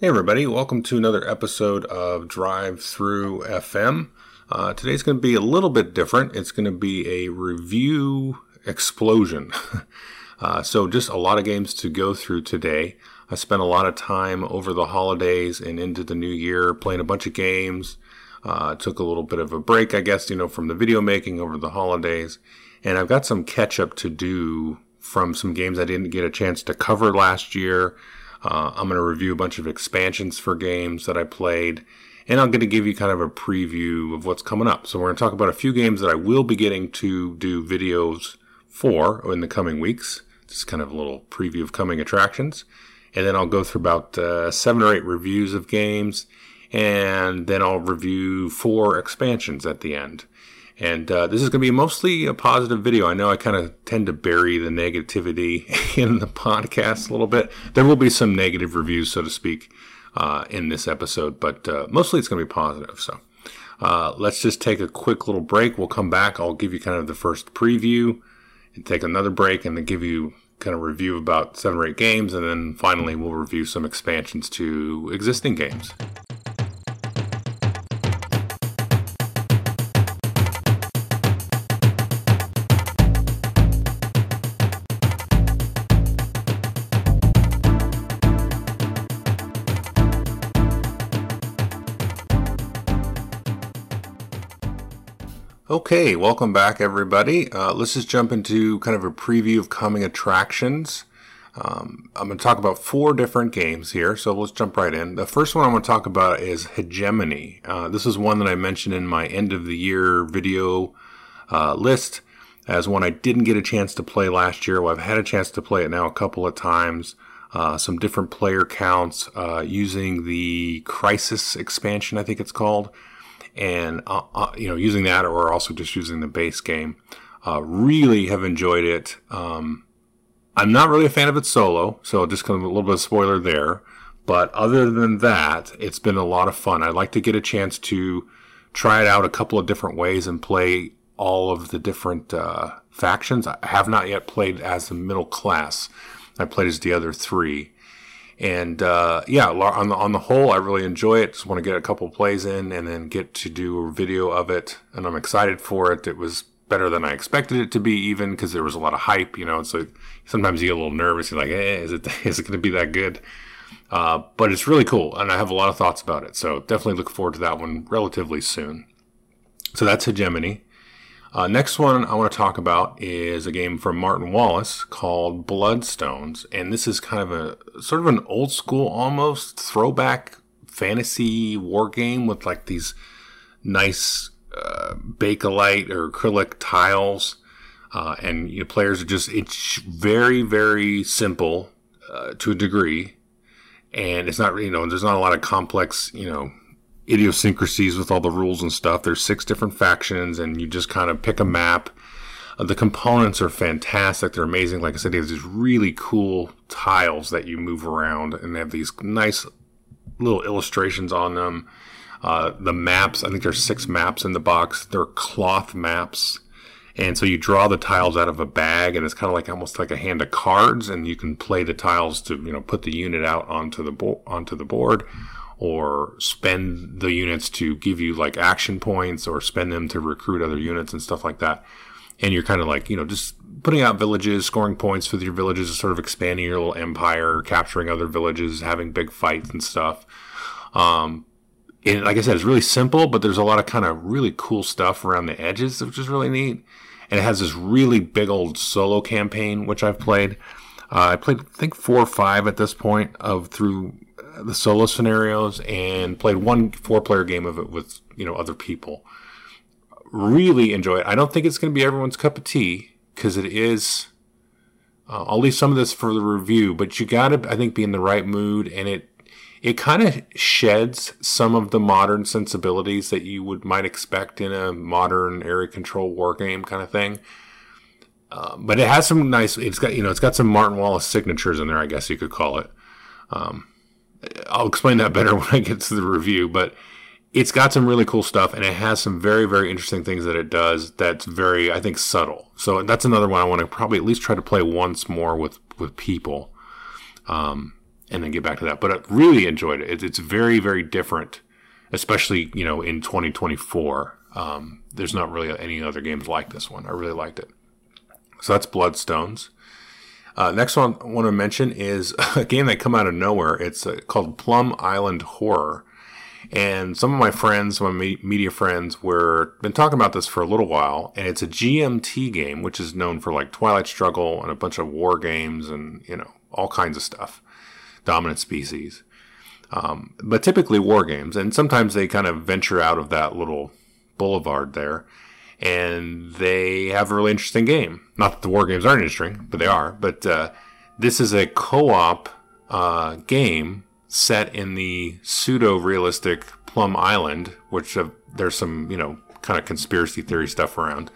Hey, everybody, welcome to another episode of Drive Thru FM. Uh, today's going to be a little bit different. It's going to be a review explosion. uh, so, just a lot of games to go through today. I spent a lot of time over the holidays and into the new year playing a bunch of games. Uh, took a little bit of a break, I guess, you know, from the video making over the holidays. And I've got some catch up to do from some games I didn't get a chance to cover last year uh, I'm going to review a bunch of expansions for games that I played, and I'm going to give you kind of a preview of what's coming up. So we're going to talk about a few games that I will be getting to do videos for in the coming weeks. Just kind of a little preview of coming attractions. And then I'll go through about uh, seven or eight reviews of games, and then I'll review four expansions at the end. And uh, this is going to be mostly a positive video. I know I kind of tend to bury the negativity in the podcast a little bit. There will be some negative reviews, so to speak, uh, in this episode, but uh, mostly it's going to be positive. So uh, let's just take a quick little break. We'll come back. I'll give you kind of the first preview and take another break and then give you kind of review about seven or eight games. And then finally, we'll review some expansions to existing games. Okay, welcome back, everybody. Uh, let's just jump into kind of a preview of coming attractions. Um, I'm going to talk about four different games here, so let's jump right in. The first one I want to talk about is Hegemony. Uh, this is one that I mentioned in my end of the year video uh, list as one I didn't get a chance to play last year. Well, I've had a chance to play it now a couple of times. Uh, some different player counts uh, using the Crisis expansion, I think it's called and uh, uh, you know using that or also just using the base game. Uh, really have enjoyed it. Um, I'm not really a fan of it solo, so just kind of a little bit of spoiler there. But other than that, it's been a lot of fun. I'd like to get a chance to try it out a couple of different ways and play all of the different uh, factions. I have not yet played as the middle class. I played as the other three. And uh, yeah, on the on the whole, I really enjoy it. Just want to get a couple plays in and then get to do a video of it, and I'm excited for it. It was better than I expected it to be, even because there was a lot of hype. You know, so sometimes you get a little nervous. You're like, hey, is it is it going to be that good? Uh, but it's really cool, and I have a lot of thoughts about it. So definitely look forward to that one relatively soon. So that's Hegemony. Uh, next one I want to talk about is a game from Martin Wallace called Bloodstones, and this is kind of a sort of an old school, almost throwback fantasy war game with like these nice uh, bakelite or acrylic tiles, uh, and players are just it's very very simple uh, to a degree, and it's not you know there's not a lot of complex you know idiosyncrasies with all the rules and stuff. There's six different factions, and you just kind of pick a map. Uh, the components are fantastic. They're amazing. Like I said, they have these really cool tiles that you move around, and they have these nice little illustrations on them. Uh, the maps, I think there's six maps in the box. They're cloth maps. And so you draw the tiles out of a bag, and it's kind of like almost like a hand of cards, and you can play the tiles to you know put the unit out onto the onto the board, or spend the units to give you like action points or spend them to recruit other units and stuff like that. And you're kind of like, you know, just putting out villages, scoring points with your villages, sort of expanding your little empire, capturing other villages, having big fights and stuff. Um, and like I said, it's really simple, but there's a lot of kind of really cool stuff around the edges, which is really neat. And it has this really big old solo campaign, which I've played. Uh, I played, I think, four or five at this point of through the solo scenarios and played one four player game of it with you know other people. Really enjoy it. I don't think it's going to be everyone's cup of tea because it is. Uh, I'll leave some of this for the review, but you got to I think be in the right mood, and it it kind of sheds some of the modern sensibilities that you would might expect in a modern area control war game kind of thing. Uh, but it has some nice. It's got you know it's got some Martin Wallace signatures in there. I guess you could call it. Um, I'll explain that better when I get to the review, but it's got some really cool stuff and it has some very, very interesting things that it does that's very, I think, subtle. So that's another one I want to probably at least try to play once more with, with people. Um, and then get back to that. But I really enjoyed it. It's very, very different, especially, you know, in 2024. Um, there's not really any other games like this one. I really liked it. So that's Bloodstones. Uh, next one I want to mention is a game that come out of nowhere. It's uh, called Plum Island Horror. And some of my friends, my media friends, were been talking about this for a little while. And it's a GMT game, which is known for like Twilight Struggle and a bunch of war games and you know all kinds of stuff, dominant species. Um, but typically war games, and sometimes they kind of venture out of that little boulevard there, and they have a really interesting game. Not that the war games aren't interesting, but they are. But uh, this is a co-op uh, game set in the pseudo realistic Plum Island, which uh, there's some, you know, kind of conspiracy theory stuff around.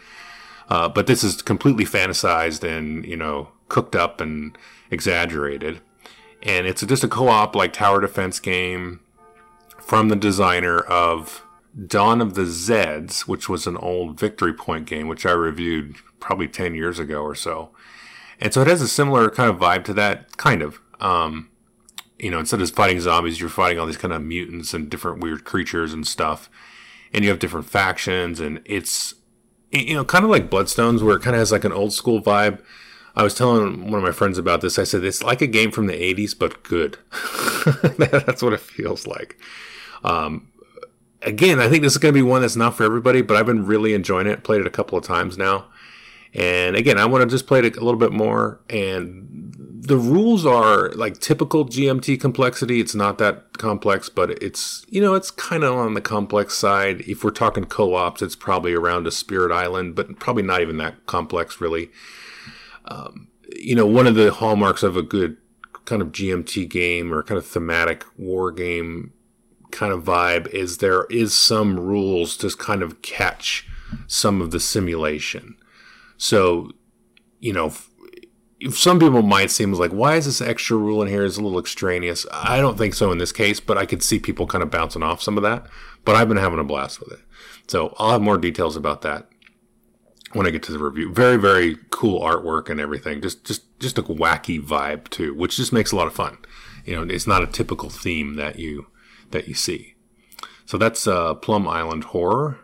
Uh, but this is completely fantasized and, you know, cooked up and exaggerated. And it's just a co op, like, tower defense game from the designer of Dawn of the Zeds, which was an old Victory Point game, which I reviewed probably 10 years ago or so. And so it has a similar kind of vibe to that, kind of. Um, you know, instead of fighting zombies, you're fighting all these kind of mutants and different weird creatures and stuff. And you have different factions, and it's, you know, kind of like Bloodstones, where it kind of has like an old school vibe. I was telling one of my friends about this. I said, it's like a game from the 80s, but good. that's what it feels like. Um, again, I think this is going to be one that's not for everybody, but I've been really enjoying it. Played it a couple of times now. And again, I want to just play it a little bit more. And the rules are like typical GMT complexity. It's not that complex, but it's, you know, it's kind of on the complex side. If we're talking co ops, it's probably around a Spirit Island, but probably not even that complex, really. Um, you know, one of the hallmarks of a good kind of GMT game or kind of thematic war game kind of vibe is there is some rules to kind of catch some of the simulation. So, you know, some people might seem like, why is this extra rule in here? Is a little extraneous. I don't think so in this case, but I could see people kind of bouncing off some of that. But I've been having a blast with it. So I'll have more details about that when I get to the review. Very, very cool artwork and everything. Just, just, just a wacky vibe too, which just makes a lot of fun. You know, it's not a typical theme that you that you see. So that's uh, Plum Island Horror.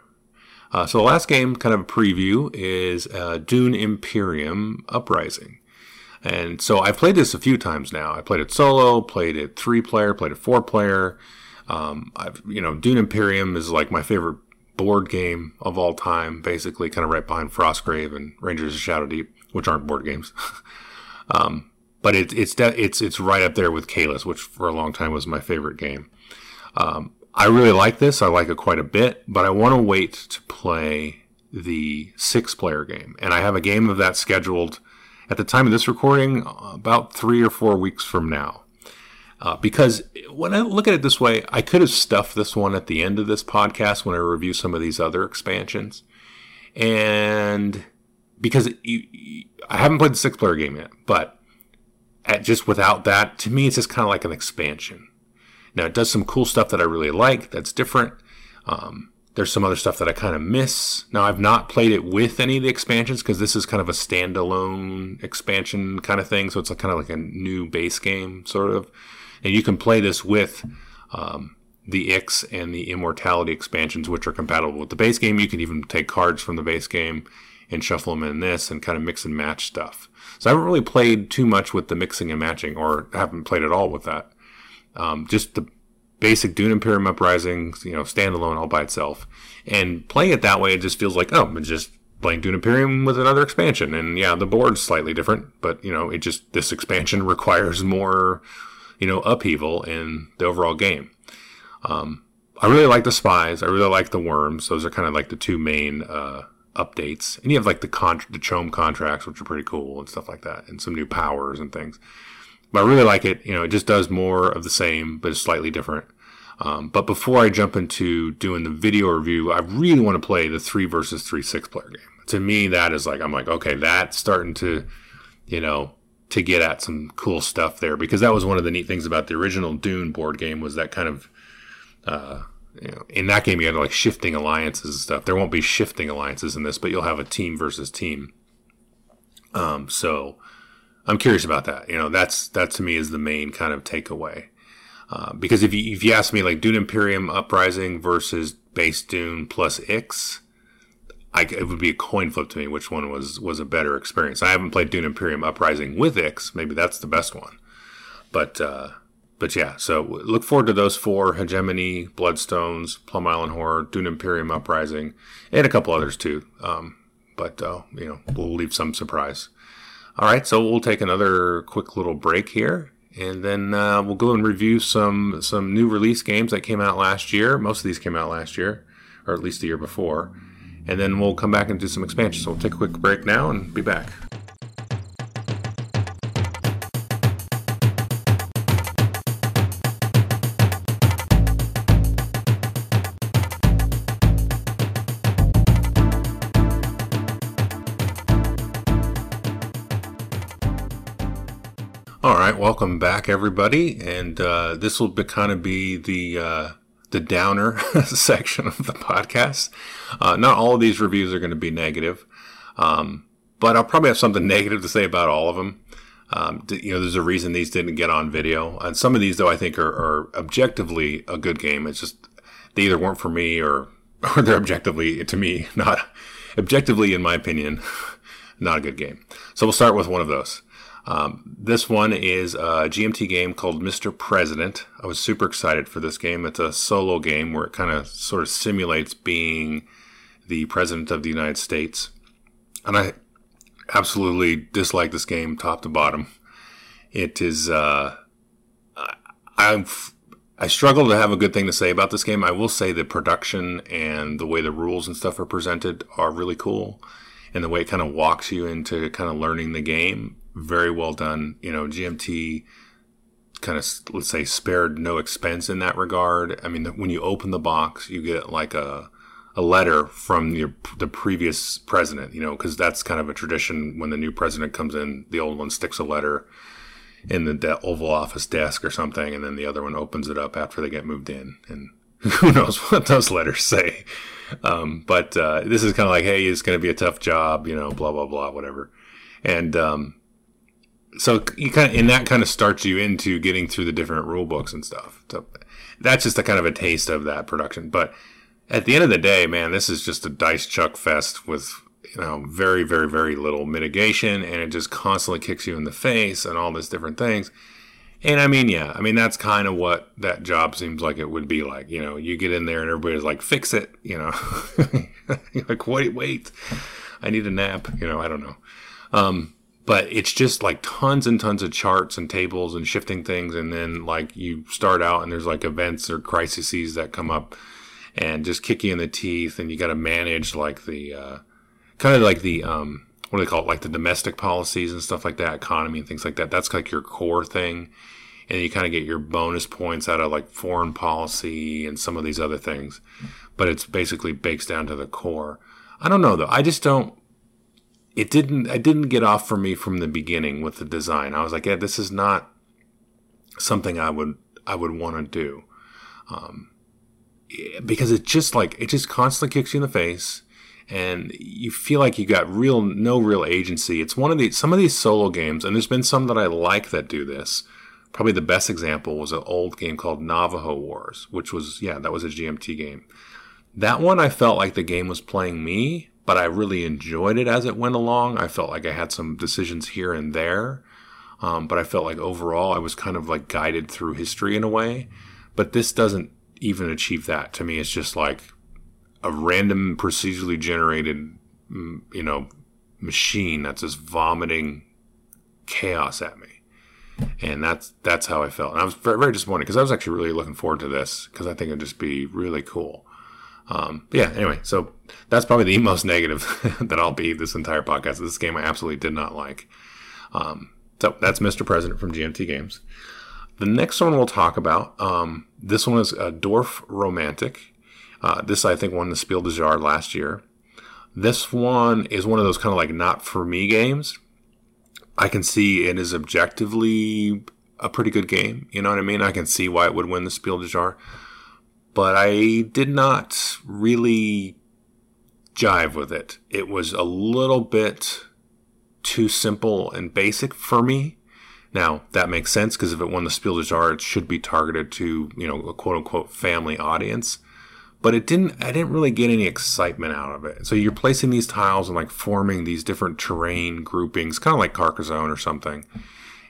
Uh, so the last game, kind of a preview, is uh, Dune Imperium Uprising. And so I've played this a few times now. I played it solo, played it three player, played it four player. Um, I've you know Dune Imperium is like my favorite board game of all time, basically kind of right behind Frostgrave and Rangers of Shadow Deep, which aren't board games. um, but it, it's it's it's right up there with Caylus, which for a long time was my favorite game. Um, I really like this. I like it quite a bit, but I want to wait to play the six player game. And I have a game of that scheduled at the time of this recording about three or four weeks from now. Uh, because when I look at it this way, I could have stuffed this one at the end of this podcast when I review some of these other expansions. And because you, I haven't played the six player game yet, but at, just without that, to me, it's just kind of like an expansion. Now it does some cool stuff that I really like. That's different. Um, there's some other stuff that I kind of miss. Now I've not played it with any of the expansions because this is kind of a standalone expansion kind of thing. So it's kind of like a new base game sort of. And you can play this with um, the Ix and the Immortality expansions, which are compatible with the base game. You can even take cards from the base game and shuffle them in this and kind of mix and match stuff. So I haven't really played too much with the mixing and matching, or haven't played at all with that. Um, just the basic Dune Imperium Uprising, you know, standalone all by itself. And playing it that way, it just feels like, oh, I'm just playing Dune Imperium with another expansion. And yeah, the board's slightly different, but, you know, it just, this expansion requires more, you know, upheaval in the overall game. Um, I really like the spies. I really like the worms. Those are kind of like the two main, uh, updates. And you have like the con- the CHOAM contracts, which are pretty cool and stuff like that, and some new powers and things. But I really like it. You know, it just does more of the same, but it's slightly different. Um, but before I jump into doing the video review, I really want to play the three versus three six player game. To me, that is like I'm like, okay, that's starting to, you know, to get at some cool stuff there because that was one of the neat things about the original Dune board game was that kind of, uh, you know, in that game you had like shifting alliances and stuff. There won't be shifting alliances in this, but you'll have a team versus team. Um, so I'm curious about that. You know, that's that to me is the main kind of takeaway. Uh, because if you if you ask me like Dune Imperium Uprising versus Base Dune plus Ix, I, it would be a coin flip to me which one was was a better experience. I haven't played Dune Imperium Uprising with Ix. Maybe that's the best one. But uh, but yeah, so look forward to those four: Hegemony, Bloodstones, Plum Island Horror, Dune Imperium Uprising, and a couple others too. Um, but uh, you know, we'll leave some surprise. All right, so we'll take another quick little break here, and then uh, we'll go and review some some new release games that came out last year. Most of these came out last year, or at least the year before, and then we'll come back and do some expansion. So we'll take a quick break now and be back. All right, welcome back, everybody, and uh, this will be, kind of be the uh, the downer section of the podcast. Uh, not all of these reviews are going to be negative, um, but I'll probably have something negative to say about all of them. Um, you know, there's a reason these didn't get on video, and some of these, though, I think are, are objectively a good game. It's just they either weren't for me, or or they're objectively to me not objectively, in my opinion, not a good game. So we'll start with one of those. Um, this one is a GMT game called Mr. President. I was super excited for this game. It's a solo game where it kind of sort of simulates being the President of the United States. And I absolutely dislike this game top to bottom. It is, uh, I've, I struggle to have a good thing to say about this game. I will say the production and the way the rules and stuff are presented are really cool. And the way it kind of walks you into kind of learning the game very well done. You know, GMT kind of let's say spared no expense in that regard. I mean, when you open the box, you get like a a letter from your, the previous president. You know, because that's kind of a tradition. When the new president comes in, the old one sticks a letter in the de- Oval Office desk or something, and then the other one opens it up after they get moved in, and who knows what those letters say. Um, but uh, this is kind of like, hey, it's going to be a tough job, you know, blah blah blah, whatever. And um, so you kind of, and that kind of starts you into getting through the different rule books and stuff. So that's just a kind of a taste of that production. But at the end of the day, man, this is just a dice chuck fest with you know very very very little mitigation, and it just constantly kicks you in the face and all these different things. And I mean, yeah, I mean that's kind of what that job seems like it would be like. You know, you get in there and everybody's like, "Fix it," you know, like wait, wait, I need a nap. You know, I don't know. Um, but it's just like tons and tons of charts and tables and shifting things and then like you start out and there's like events or crises that come up and just kick you in the teeth and you got to manage like the uh, kind of like the um, what do they call it? Like the domestic policies and stuff like that economy and things like that. That's like your core thing and you kind of get your bonus points out of like foreign policy and some of these other things. But it's basically bakes down to the core. I don't know though. I just don't it didn't I didn't get off for me from the beginning with the design. I was like, yeah, this is not something I would I would want to do. Um, because it just like it just constantly kicks you in the face and you feel like you got real no real agency. It's one of the some of these solo games and there's been some that I like that do this. Probably the best example was an old game called Navajo Wars, which was yeah, that was a GMT game. That one I felt like the game was playing me but I really enjoyed it as it went along. I felt like I had some decisions here and there, um, but I felt like overall I was kind of like guided through history in a way. But this doesn't even achieve that. To me, it's just like a random procedurally generated, you know, machine that's just vomiting chaos at me. And that's that's how I felt. And I was very, very disappointed because I was actually really looking forward to this because I think it'd just be really cool. Um, yeah, anyway, so that's probably the most negative that I'll be this entire podcast. This game I absolutely did not like. Um, so that's Mr. President from GMT Games. The next one we'll talk about, um, this one is a Dorfromantik. Uh, this, I think, won the Spiel des Jahres last year. This one is one of those kind of like not for me games. I can see it is objectively a pretty good game. You know what I mean? I can see why it would win the Spiel des Jahres but I did not really jive with it. It was a little bit too simple and basic for me. Now that makes sense because if it won the Spiel des Jahres, it should be targeted to you know a quote unquote family audience. But it didn't. I didn't really get any excitement out of it. So you're placing these tiles and like forming these different terrain groupings, kind of like Carcassonne or something.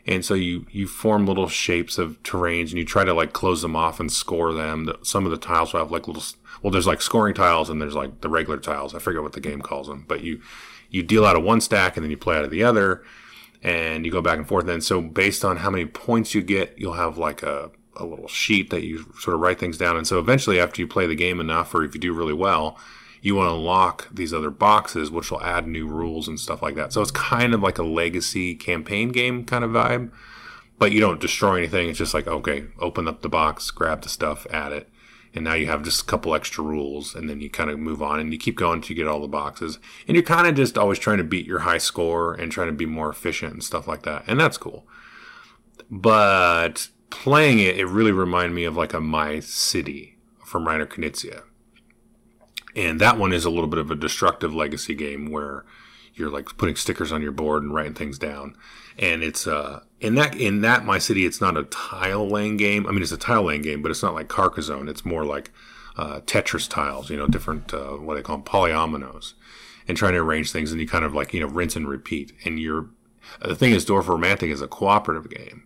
And so you you form little shapes of terrains and you try to like close them off and score them. Some of the tiles will have like little well, there's like scoring tiles and there's like the regular tiles. I forget what the game calls them, but you you deal out of one stack and then you play out of the other and you go back and forth. And so based on how many points you get, you'll have like a, a little sheet that you sort of write things down. And so eventually after you play the game enough, or if you do really well, you want to unlock these other boxes, which will add new rules and stuff like that. So it's kind of like a legacy campaign game kind of vibe, but you don't destroy anything. It's just like, okay, open up the box, grab the stuff, add it and now you have just a couple extra rules and then you kind of move on and you keep going you get all the boxes and you're kind of just always trying to beat your high score and trying to be more efficient and stuff like that and that's cool but playing it it really reminded me of like a my city from Reiner Knizia and that one is a little bit of a destructive legacy game where you're like putting stickers on your board and writing things down. And it's uh in that in that my city it's not a tile laying game. I mean it's a tile laying game but it's not like carcassonne. It's more like uh, tetris tiles you know different uh, what they call them polyominoes and trying to arrange things and you kind of like you know rinse and repeat. And you're the thing is Dwarf Romantic is a cooperative game.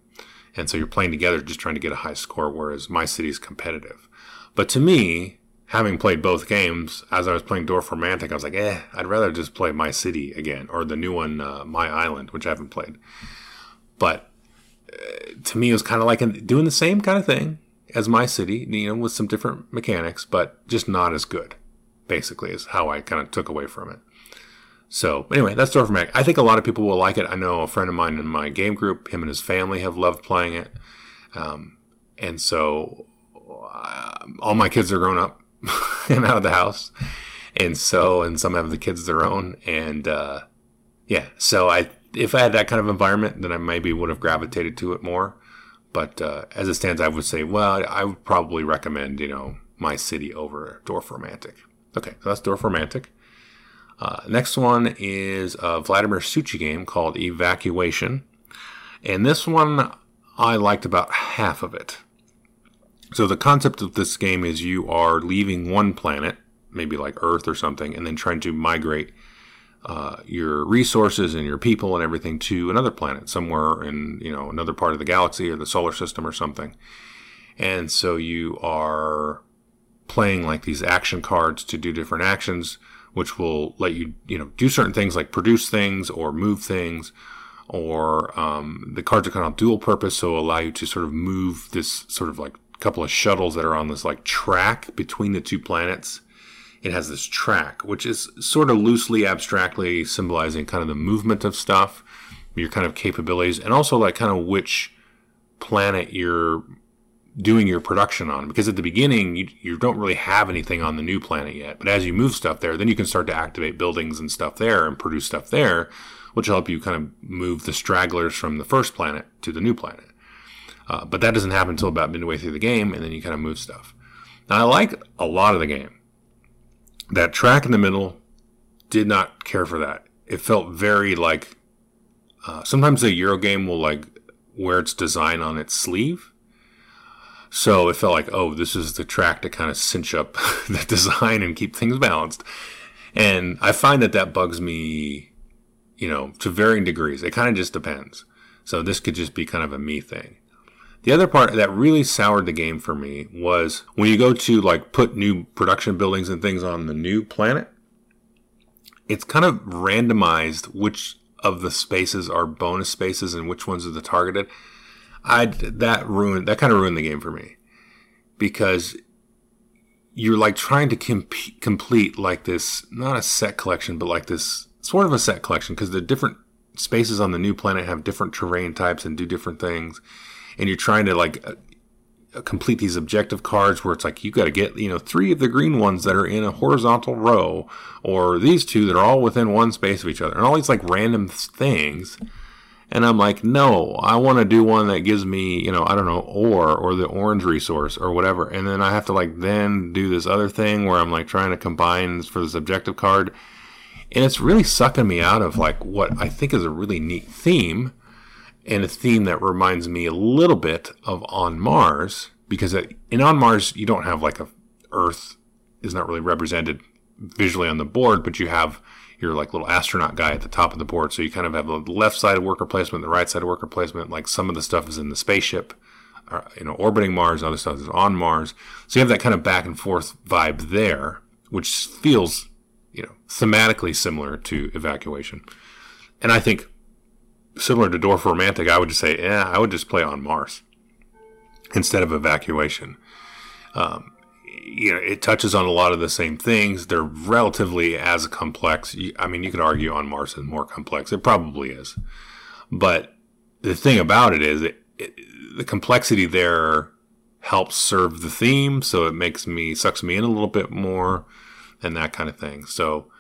And so you're playing together just trying to get a high score whereas my city is competitive. But to me having played both games, as I was playing Dwarf Romantic, I was like, eh, I'd rather just play My City again or the new one, uh, My Island, which I haven't played. But uh, to me, it was kind of like doing the same kind of thing as My City, you know, with some different mechanics, but just not as good. Basically, is how I kind of took away from it. So anyway, that's Dorfromantik. I think a lot of people will like it. I know a friend of mine in my game group, him and his family have loved playing it, um, and so uh, all my kids are grown up and out of the house. And so, and some have the kids their own. And, uh, yeah, so I, if I had that kind of environment, then I maybe would have gravitated to it more. But, uh, as it stands, I would say, well, I would probably recommend, you know, my city over Dorfromantik. Okay. So that's Dorfromantik. Uh, next one is a Vladimir Suchý game called Evacuation. And this one, I liked about half of it. So the concept of this game is you are leaving one planet, maybe like Earth or something, and then trying to migrate uh, your resources and your people and everything to another planet somewhere in you know another part of the galaxy or the solar system or something. And so you are playing like these action cards to do different actions, which will let you you know do certain things like produce things or move things or um, the cards are kind of dual purpose, so allow you to sort of move this sort of like couple of shuttles that are on this like track between the two planets. It has this track, which is sort of loosely abstractly symbolizing kind of the movement of stuff, your kind of capabilities, and also like kind of which planet you're doing your production on. Because at the beginning, you, you don't really have anything on the new planet yet. But as you move stuff there, then you can start to activate buildings and stuff there and produce stuff there, which will help you kind of move the stragglers from the first planet to the new planet. Uh, but that doesn't happen until about midway through the game, and then you kind of move stuff. Now, I like a lot of the game. That track in the middle, did not care for that. It felt very like. Uh, sometimes the Euro game will like wear its design on its sleeve. So it felt like, oh, this is the track to kind of cinch up the design and keep things balanced. And I find that that bugs me, you know, to varying degrees. It kind of just depends. So this could just be kind of a me thing. The other part that really soured the game for me was when you go to like put new production buildings and things on the new planet, it's kind of randomized which of the spaces are bonus spaces and which ones are the targeted. I that ruined that kind of ruined the game for me because you're like trying to comp- complete like this not a set collection but like this sort of a set collection because the different spaces on the new planet have different terrain types and do different things and you're trying to like uh, complete these objective cards where it's like you got to get you know three of the green ones that are in a horizontal row or these two that are all within one space of each other and all these like random things. And i'm like no i want to do one that gives me you know i don't know ore or the orange resource or whatever. And then i have to like then do this other thing where i'm like trying to combine for this objective card. And it's really sucking me out of like what I think is a really neat theme and a theme that reminds me a little bit of On Mars because in On Mars you don't have like a Earth is not really represented visually on the board, but you have your like little astronaut guy at the top of the board. So you kind of have the left side of worker placement, the right side of worker placement. Like some of the stuff is in the spaceship, uh, you know, orbiting Mars, other stuff is on Mars. So you have that kind of back and forth vibe there, which feels, you know, thematically similar to evacuation. And I think similar to Dwarf Romantic, I would just say, yeah, I would just play on Mars instead of evacuation. Um, you know, it touches on a lot of the same things. They're relatively as complex. I mean, you could argue on Mars is more complex. It probably is. But the thing about it is, it, it, the complexity there helps serve the theme. So it makes me, sucks me in a little bit more and that kind of thing. So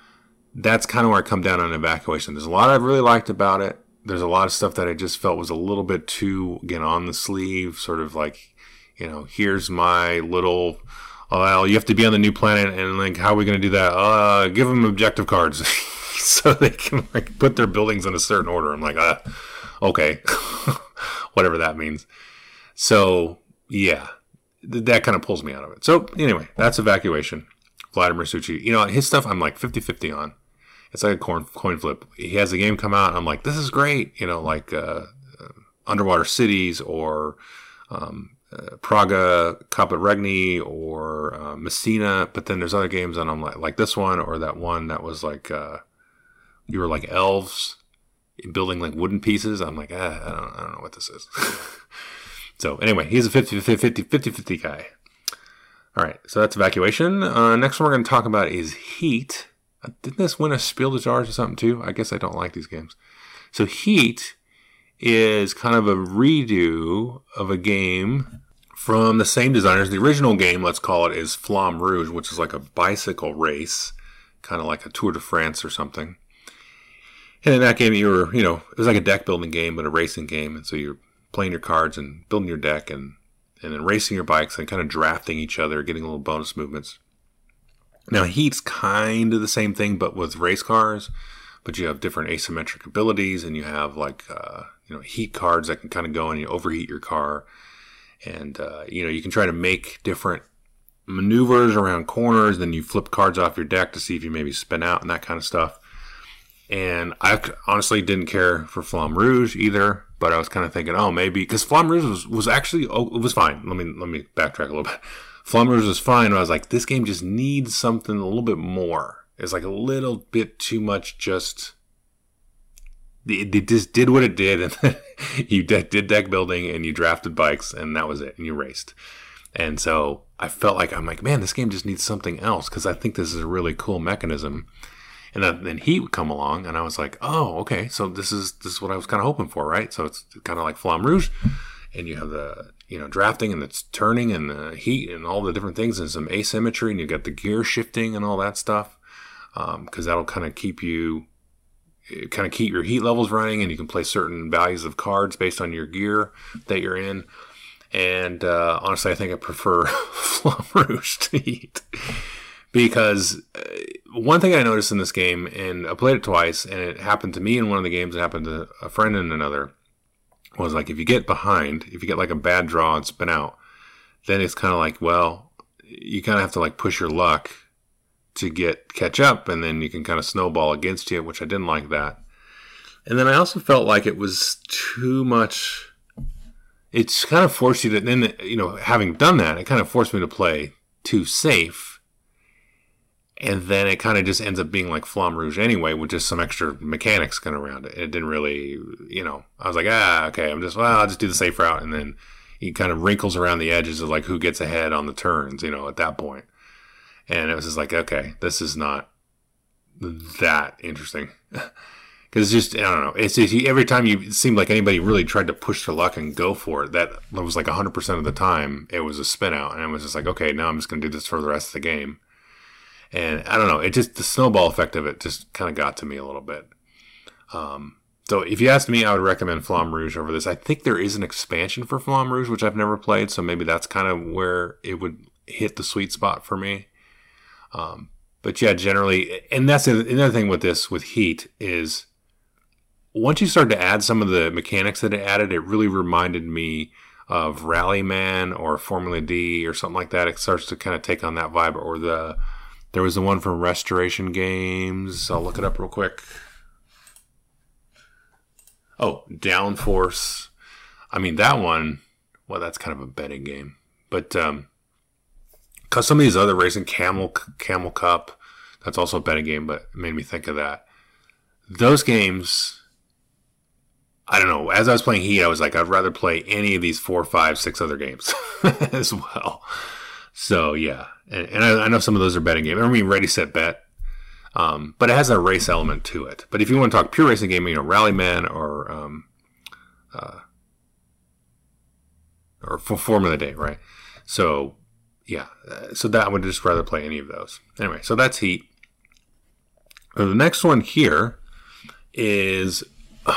that's kind of where I come down on evacuation. There's a lot I really liked about it. There's a lot of stuff that I just felt was a little bit too, again, on the sleeve, sort of like, you know, here's my little well, you have to be on the new planet, and like, how are we going to do that? Uh, give them objective cards so they can like put their buildings in a certain order. I'm like, uh, okay, whatever that means. So yeah, th- that kind of pulls me out of it. So anyway, that's evacuation. Vladimir Suchý. You know, his stuff I'm like 50-50 on. It's like a coin, coin flip. He has a game come out, I'm like, this is great. You know, like uh, uh, Underwater Cities or um, uh, Praga Caput Regni or uh, Messina, but then there's other games and I'm like like this one or that one that was like uh, you were like elves building like wooden pieces. I'm like, ah, I don't I don't know what this is. so anyway, he's a 50 50 50 50 guy. All right, so that's evacuation. Uh, next one we're going to talk about is Heat. Didn't this win a Spiel des Jahres or something too? I guess I don't like these games. So Heat is kind of a redo of a game from the same designers. The original game, let's call it, is Flamme Rouge, which is like a bicycle race, kind of like a Tour de France or something. And in that game, you were, you know, it was like a deck building game, but a racing game. And so you're playing your cards and building your deck and, and then racing your bikes and kind of drafting each other, getting little bonus movements. Now, Heat's kind of the same thing, but with race cars, but you have different asymmetric abilities and you have like, uh, you know, heat cards that can kind of go and you overheat your car and uh, you know you can try to make different maneuvers around corners. Then you flip cards off your deck to see if you maybe spin out and that kind of stuff. And I honestly didn't care for Flamme Rouge either, but I was kind of thinking, oh, maybe because Flamme Rouge was, was actually oh, it was fine. Let me let me backtrack a little bit. Rouge was fine. I was like, this game just needs something a little bit more. It's like a little bit too much just it just did what it did, and you did deck building, and you drafted bikes, and that was it, and you raced. And so I felt like I'm like, man, this game just needs something else because I think this is a really cool mechanism. And then, then Heat would come along, and I was like, oh, okay, so this is this is what I was kind of hoping for, right? So it's kind of like Flamme Rouge, and you have the you know drafting and it's turning and the heat and all the different things and some asymmetry, and you got the gear shifting and all that stuff because um, that'll kind of keep you kind of keep your heat levels running and you can play certain values of cards based on your gear that you're in. And uh, honestly, I think I prefer Flamme Rouge to Heat because uh, one thing I noticed in this game, and I played it twice, and it happened to me in one of the games, it happened to a friend in another, was like if you get behind, if you get like a bad draw and spin out, then it's kind of like, well, you kind of have to like push your luck to get catch up, and then you can kind of snowball against you, which I didn't like that. And then I also felt like it was too much. It's kind of forced you to then you know having done that, it kind of forced me to play too safe, and then it kind of just ends up being like Flamme Rouge anyway, with just some extra mechanics kind of around it. It didn't really, you know, I was like, ah, okay, I'm just well, I'll just do the safe route, and then he kind of wrinkles around the edges of like who gets ahead on the turns, you know, at that point. and it was just like, okay, this is not that interesting. Because it's just, I don't know. It's just, every time you it seemed like anybody really tried to push their luck and go for it, that was like 100% of the time it was a spin out. And it was just like, okay, now I'm just going to do this for the rest of the game. And I don't know. It just, the snowball effect of it just kind of got to me a little bit. Um, so if you asked me, I would recommend Flamme Rouge over this. I think there is an expansion for Flamme Rouge, which I've never played. So maybe that's kind of where it would hit the sweet spot for me. Um, but yeah, generally, and that's another thing with this with Heat is once you start to add some of the mechanics that it added, it really reminded me of Rallyman or Formula D or something like that. It starts to kind of take on that vibe. Or the there was the one from Restoration Games. I'll look it up real quick. Oh, Downforce. I mean that one. Well, that's kind of a betting game, but um, because some of these other racing, Camel Camel Cup, that's also a betting game, but it made me think of that. Those games I don't know. As I was playing Heat, I was like, I'd rather play any of these four, five, six other games as well. So yeah, and, and I, I, know some of those are betting games. I mean, Ready Set Bet, um, but it has a race element to it. But if you want to talk pure racing game, you know, Rallyman or um, uh, or for Formula D, right? So yeah, uh, so that I would just rather play any of those. Anyway, so that's Heat. the next one here is.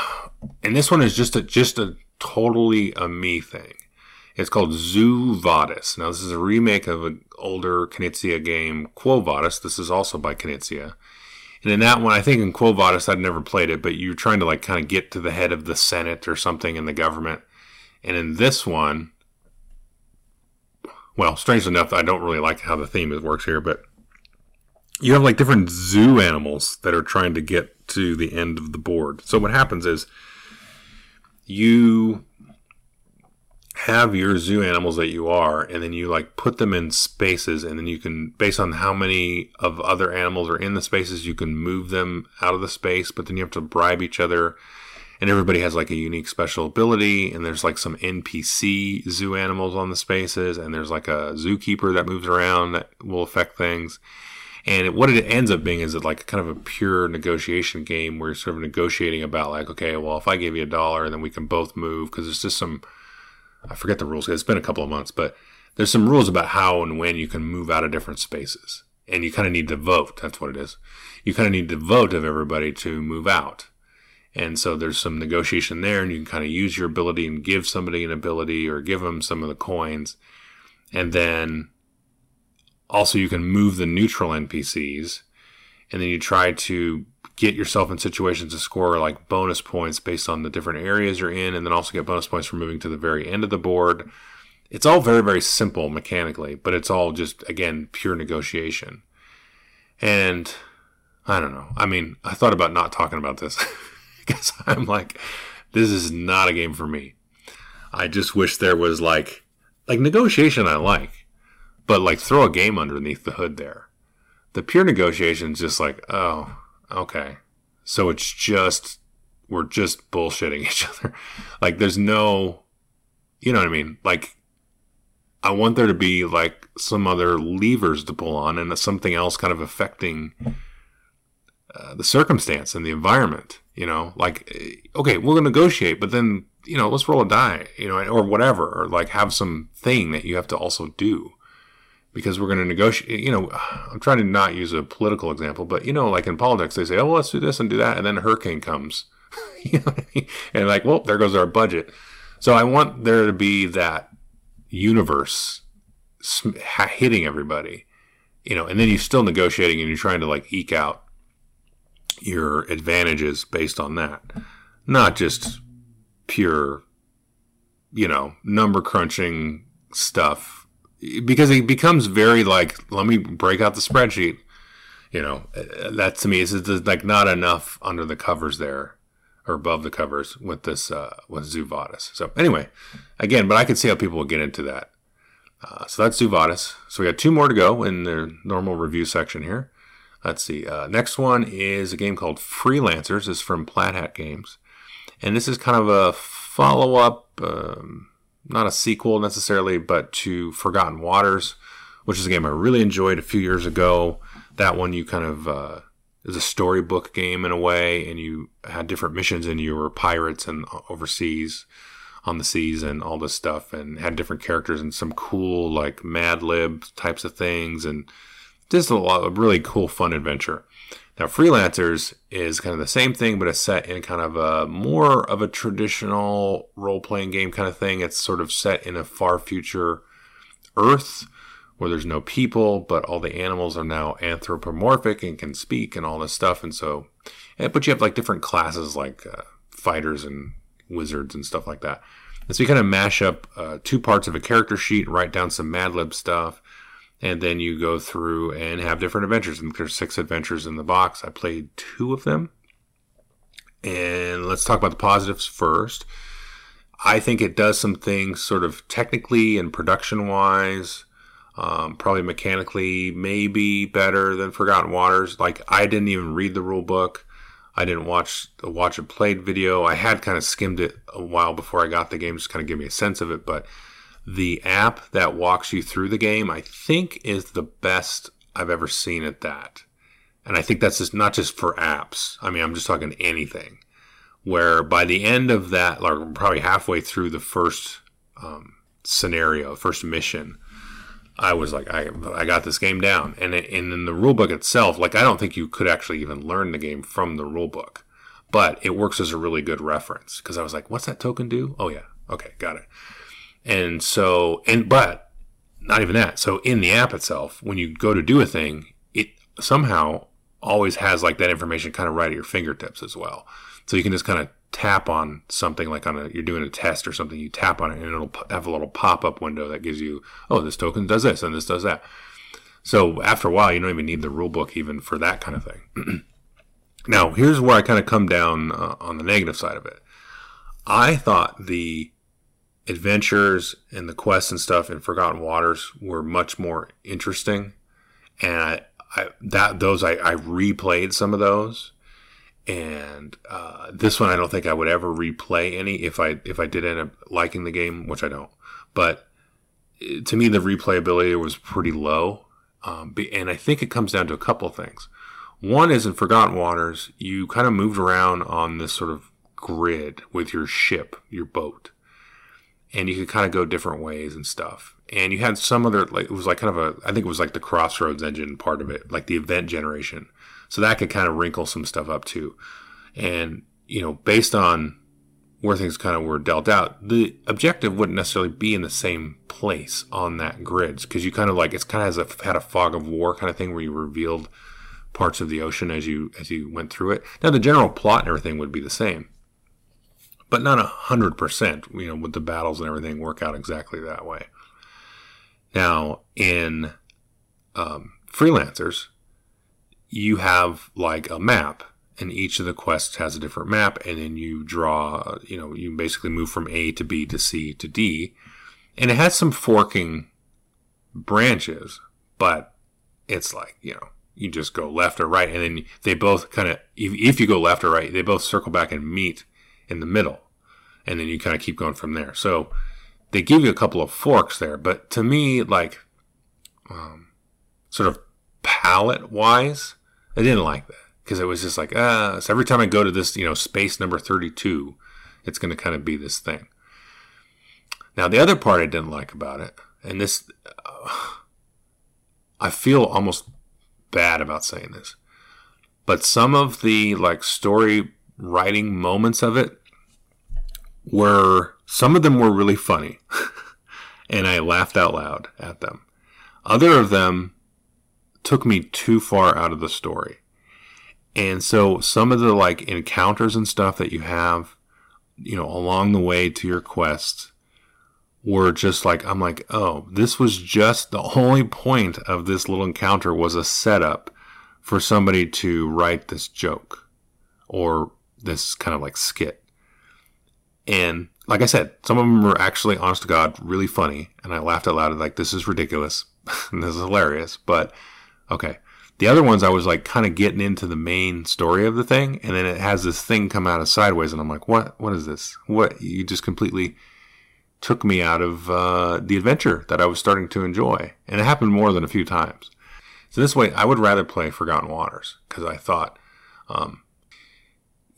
And this one is just a just a totally a me thing. It's called Zoo Vadis. Now this is a remake of an older Knizia game, Quo Vadis. This is also by Knizia. And in that one, I think in Quo Vadis, I'd never played it, but you're trying to like kind of get to the head of the Senate or something in the government. And in this one, well, strangely enough, I don't really like how the theme works here, but you have like different zoo animals that are trying to get to the end of the board. So what happens is you have your zoo animals that you are and then you like put them in spaces and then you can based on how many of other animals are in the spaces you can move them out of the space but then you have to bribe each other and everybody has like a unique special ability and there's like some npc zoo animals on the spaces and there's like a zookeeper that moves around that will affect things. And what it ends up being is it like kind of a pure negotiation game where you're sort of negotiating about like, okay, well, if I give you a dollar, then we can both move because there's just some, I forget the rules. It's been a couple of months, but there's some rules about how and when you can move out of different spaces. And you kind of need to vote. That's what it is. You kind of need to vote of everybody to move out. And so there's some negotiation there, and you can kind of use your ability and give somebody an ability or give them some of the coins. And then also you can move the neutral NPCs, and then you try to get yourself in situations to score like bonus points based on the different areas you're in, and then also get bonus points for moving to the very end of the board. It's all very, very simple mechanically, but it's all just, again, pure negotiation. And I don't know. I mean, I thought about not talking about this because I'm like, this is not a game for me. I just wish there was like, like negotiation I like but like throw a game underneath the hood there. The pure negotiation is just like, oh, okay. So it's just we're just bullshitting each other. like there's no you know what I mean? Like I want there to be like some other levers to pull on and something else kind of affecting uh, the circumstance and the environment, you know? Like eh, okay, we'll negotiate, but then, you know, let's roll a die, you know, or whatever, or like have some thing that you have to also do because we're going to negotiate. You know, I'm trying to not use a political example, but you know, like in politics, they say, "Oh, well, let's do this and do that," and then a hurricane comes, and like, well, there goes our budget. So I want there to be that universe hitting everybody, you know, and then you're still negotiating and you're trying to like eke out your advantages based on that, not just pure, you know, number crunching stuff because it becomes very like let me break out the spreadsheet you know that to me is like not enough under the covers there or above the covers with this uh, with Zoo Vadis. So anyway, again, but I can see how people will get into that. Uh, so that's Zoo Vadis. So we got two more to go in the normal review section here. Let's see. Uh, next one is a game called Freelancers. It's from Plaid Hat Games, and this is kind of a follow up. Um, not a sequel necessarily, but to Forgotten Waters, which is a game I really enjoyed a few years ago. That one you kind of uh, is a storybook game in a way, and you had different missions, and you were pirates and overseas on the seas and all this stuff, and had different characters and some cool like Mad Lib types of things, and just a lot of really cool fun adventure. Now, Freelancers is kind of the same thing, but it's set in kind of a more of a traditional role playing game kind of thing. It's sort of set in a far future Earth where there's no people, but all the animals are now anthropomorphic and can speak and all this stuff. And so, but you have like different classes like uh, fighters and wizards and stuff like that. And so you kind of mash up uh, two parts of a character sheet, write down some Mad Lib stuff, and then you go through and have different adventures. And there's six adventures in the box. I played two of them. And let's talk about the positives first. I think it does some things sort of technically and production wise, um, probably mechanically, maybe better than Forgotten Waters. Like I didn't even read the rule book. I didn't watch the watch it played video. I had kind of skimmed it a while before I got the game, just kind of give me a sense of it. But the app that walks you through the game, I think, is the best I've ever seen at that. And I think that's just not just for apps. I mean, I'm just talking anything. Where by the end of that, like probably halfway through the first um, scenario, first mission, I was like, I, I got this game down. And, it, and in the rulebook itself, like, I don't think you could actually even learn the game from the rulebook. But it works as a really good reference because I was like, what's that token do? Oh, yeah. Okay, got it. And so, and, but not even that. So in the app itself, when you go to do a thing, it somehow always has like that information kind of right at your fingertips as well. So you can just kind of tap on something like on a you're doing a test or something you tap on it and it'll have a little pop-up window that gives you oh this token does this and this does that so after a while you don't even need the rule book even for that kind of thing now here's where i kind of come down uh, on the negative side of it i thought the adventures and the quests and stuff in forgotten waters were much more interesting and i, I that those I, I replayed some of those and uh, this one I don't think I would ever replay any if I if I did end up liking the game, which I don't. But uh, to me, the replayability was pretty low, um, and I think it comes down to a couple things. One is in Forgotten Waters, you kind of moved around on this sort of grid with your ship, your boat, and you could kind of go different ways and stuff. And you had some other like it was like kind of a I think it was like the Crossroads engine part of it, like the event generation so that could kind of wrinkle some stuff up too. And, you know, based on where things kind of were dealt out, the objective wouldn't necessarily be in the same place on that grid because you kind of like it's kind of has a, had a fog of war kind of thing where you revealed parts of the ocean as you as you went through it. Now the general plot and everything would be the same, but not a hundred percent. You know, with the battles and everything work out exactly that way. Now in um, freelancers, you have like a map and each of the quests has a different map and then you draw you know you basically move from a to b to c to d and it has some forking branches but it's like you know you just go left or right and then they both kind of if, if you go left or right they both circle back and meet in the middle. And then you kind of keep going from there. So they give you a couple of forks there but to me like um, sort of palette wise I didn't like that. Because it was just like, ah, uh, so every time I go to this, you know, space number 32, it's going to kind of be this thing. Now, the other part I didn't like about it, and this, uh, I feel almost bad about saying this, but some of the like story writing moments of it were, some of them were really funny, and I laughed out loud at them. Other of them took me too far out of the story. And so some of the like encounters and stuff that you have, you know, along the way to your quest were just like, I'm like, oh, this was just the only point of this little encounter was a setup for somebody to write this joke or this kind of like skit. And like I said, some of them were actually, honest to God, really funny. And I laughed out loud, and like, this is ridiculous. this is hilarious. But Okay. The other ones I was like kind of getting into the main story of the thing, and then it has this thing come out of sideways, and I'm like, what? What is this? What? You just completely took me out of uh, the adventure that I was starting to enjoy, and it happened more than a few times. So this way, I would rather play Forgotten Waters because I thought, um,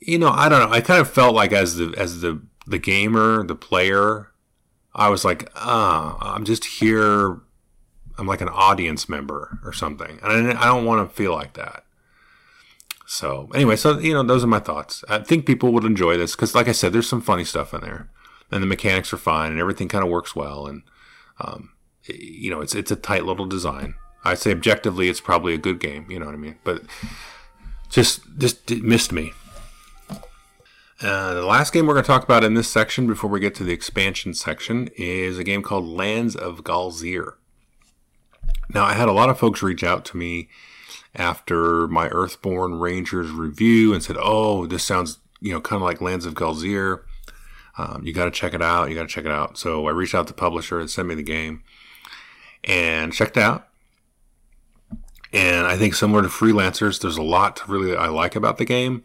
you know, I don't know. I kind of felt like as the as the the gamer, the player, I was like, ah, I'm just here I'm like an audience member or something. And I, I don't want to feel like that. So anyway, so you know, those are my thoughts. I think people would enjoy this because, like I said, there's some funny stuff in there, and the mechanics are fine, and everything kind of works well, and um, you know, it's it's a tight little design. I'd say objectively, it's probably a good game. You know what I mean? But just just missed me. Uh, the last game we're going to talk about in this section before we get to the expansion section is a game called Lands of Galzyr. Now, I had a lot of folks reach out to me after my Earthborne Rangers review and said, "Oh, this sounds you know kind of like Lands of Galzyr. Um, you got to check it out. You got to check it out." So I reached out to the publisher and sent me the game and checked out. And I think similar to freelancers, there's a lot really I like about the game.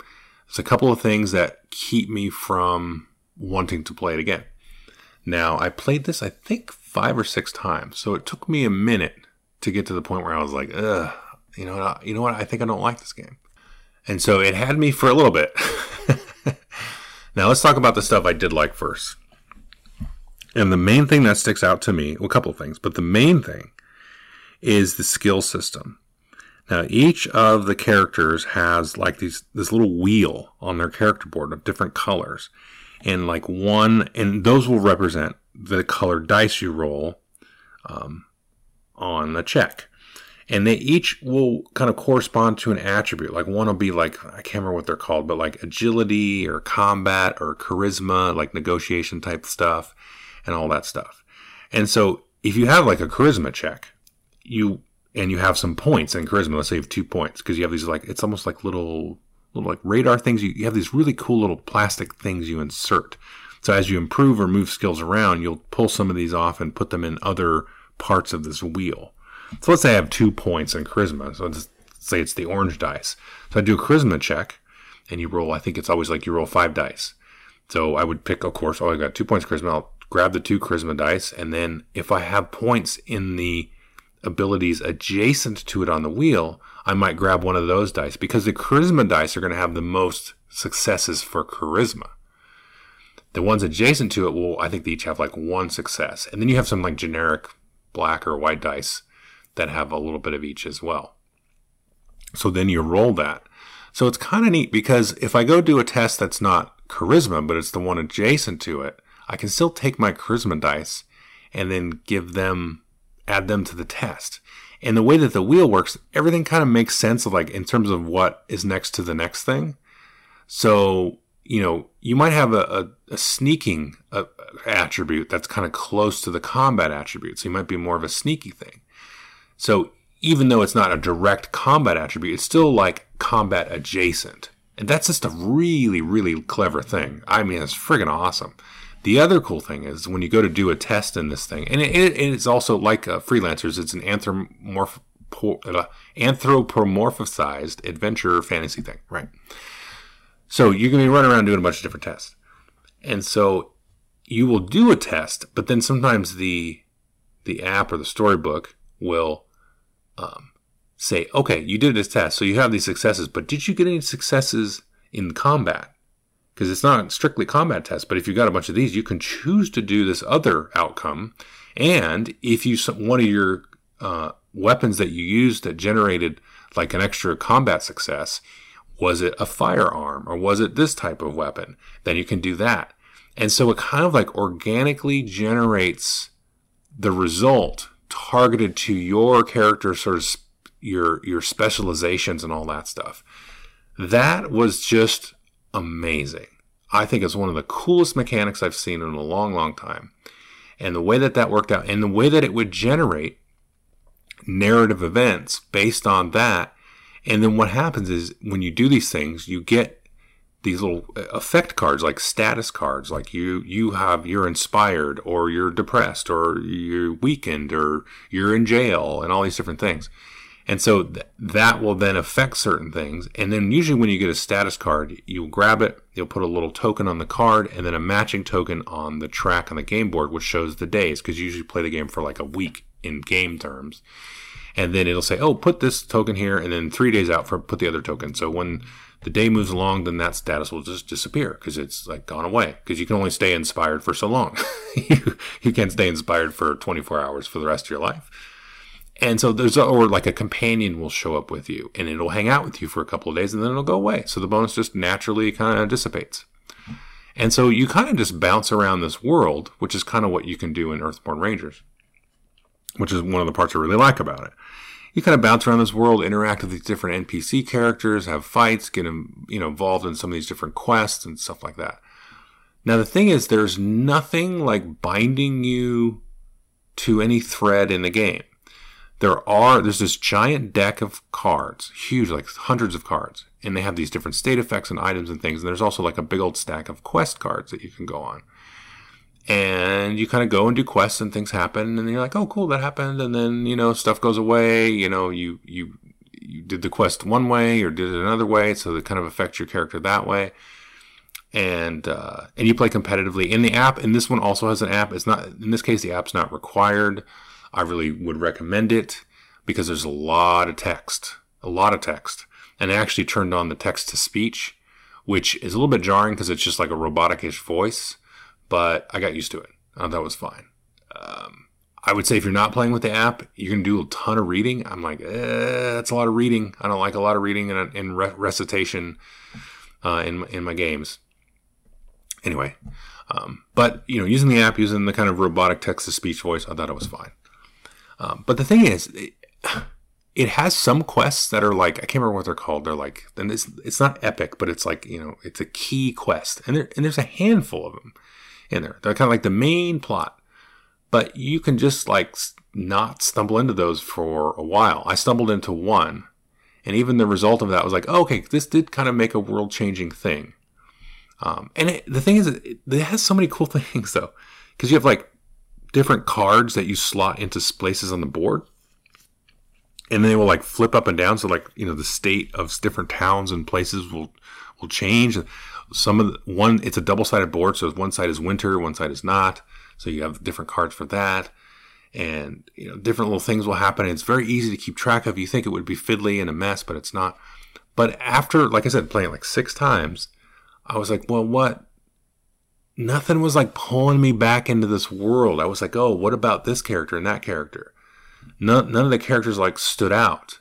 There's a couple of things that keep me from wanting to play it again. Now, I played this, I think, five or six times. So it took me a minute to get to the point where I was like, ugh, you know, you know what? I think I don't like this game. And so it had me for a little bit. now let's talk about the stuff I did like first. And the main thing that sticks out to me, well, a couple of things, but the main thing is the skill system. Now, each of the characters has like these this little wheel on their character board of different colors, and like one, and those will represent the colored dice you roll um, on the check, and they each will kind of correspond to an attribute. Like one will be like I can't remember what they're called, but like agility or combat or charisma, like negotiation type stuff, and all that stuff. And so, if you have like a charisma check, you and you have some points in charisma. Let's say you have two points because you have these like it's almost like little little like radar things. You, you have these really cool little plastic things you insert. So as you improve or move skills around, you'll pull some of these off and put them in other parts of this wheel. So let's say I have two points in charisma. So let's say it's the orange dice. So I do a charisma check, and you roll. I think it's always like you roll five dice. So I would pick, of course, oh, I got two points charisma. I'll grab the two charisma dice, and then if I have points in the abilities adjacent to it on the wheel, I might grab one of those dice because the charisma dice are going to have the most successes for charisma. The ones adjacent to it will, I think, they each have like one success. And then you have some like generic black or white dice that have a little bit of each as well. So then you roll that. So it's kind of neat because if I go do a test that's not charisma, but it's the one adjacent to it, I can still take my charisma dice and then give them add them to the test. And the way that the wheel works, everything kind of makes sense of like in terms of what is next to the next thing. So, you know, you might have a, a, a sneaking uh, attribute that's kind of close to the combat attribute. So you might be more of a sneaky thing. So even though it's not a direct combat attribute, it's still like combat adjacent. And that's just a really, really clever thing. I mean, it's friggin' awesome. The other cool thing is when you go to do a test in this thing, and it, it, it's also like uh, freelancers, it's an anthropomorph, uh, anthropomorphized adventure fantasy thing, right? So you're going to be running around doing a bunch of different tests. And so you will do a test, but then sometimes the the app or the storybook will um, say, okay, you did this test, so you have these successes, but did you get any successes in combat? Because it's not strictly combat test. But if you've got a bunch of these, you can choose to do this other outcome. And if you one of your uh, weapons that you used that generated like an extra combat success, was it a firearm or was it this type of weapon? Then you can do that. And so it kind of like organically generates the result targeted to your character sort of your your specializations and all that stuff. That was just amazing. I think it's one of the coolest mechanics I've seen in a long, long time. And the way that that worked out, and the way that it would generate narrative events based on that. And then what happens is when you do these things, you get these little uh, effect cards like status cards like you you have you're inspired or you're depressed or you're weakened or you're in jail and all these different things and so th- that will then affect certain things. And then usually when you get a status card, you'll grab it, you'll put a little token on the card, and then a matching token on the track on the game board, which shows the days, because you usually play the game for like a week in game terms. And then it'll say, oh, put this token here, and then three days out for put the other token. So when the day moves along, then that status will just disappear because it's like gone away. Because you can only stay inspired for so long. you, you can't stay inspired for 24 hours for the rest of your life. And so there's, a, or like a companion will show up with you and it'll hang out with you for a couple of days and then it'll go away. So the bonus just naturally kind of dissipates. And so you kind of just bounce around this world, which is kind of what you can do in Earthborne Rangers. which is one of the parts I really like about it. You kind of bounce around this world, interact with these different NPC characters, have fights, get them, you know, involved in some of these different quests and stuff like that. Now the thing is, there's nothing like binding you to any thread in the game. There are there's this giant deck of cards, huge, like hundreds of cards, and they have these different state effects and items and things. And there's also like a big old stack of quest cards that you can go on and you kind of go and do quests and things happen and you're like oh cool that happened and then you know stuff goes away you know you you you did the quest one way or did it another way so it kind of affects your character that way and uh, and you play competitively in the app and this one also has an app it's not in this case the app's not required i really would recommend it because there's a lot of text a lot of text and i actually turned on the text to speech which is a little bit jarring because it's just like a roboticish voice but I got used to it. Uh, that was fine. Um, I would say if you're not playing with the app, you're going to do a ton of reading. I'm like, eh, that's a lot of reading. I don't like a lot of reading and, and re- recitation uh, in in my games. Anyway, um, but you know, using the app, using the kind of robotic text to speech voice, I thought it was fine. Um, but the thing is, it, it, has some quests that are like I can't remember what they're called. They're like, and it's it's not epic, but it's like you know, it's a key quest, and there and there's a handful of them in there. They're kind of like the main plot. But you can just like not stumble into those for a while. I stumbled into one, and even the result of that was like, oh, okay, this did kind of make a world changing thing. Um, and it, the thing is, it, it has so many cool things though, because you have like different cards that you slot into places on the board and they will like flip up and down so like you know the state of different towns and places will will change some of the, one, it's a double sided board, so one side is winter, one side is not. So you have different cards for that. And, you know, different little things will happen. It's very easy to keep track of. You think it would be fiddly and a mess, but it's not. But after, like I said, playing like six times, I was like, well, what? Nothing was like pulling me back into this world. I was like, oh, what about this character and that character? None, none of the characters like stood out.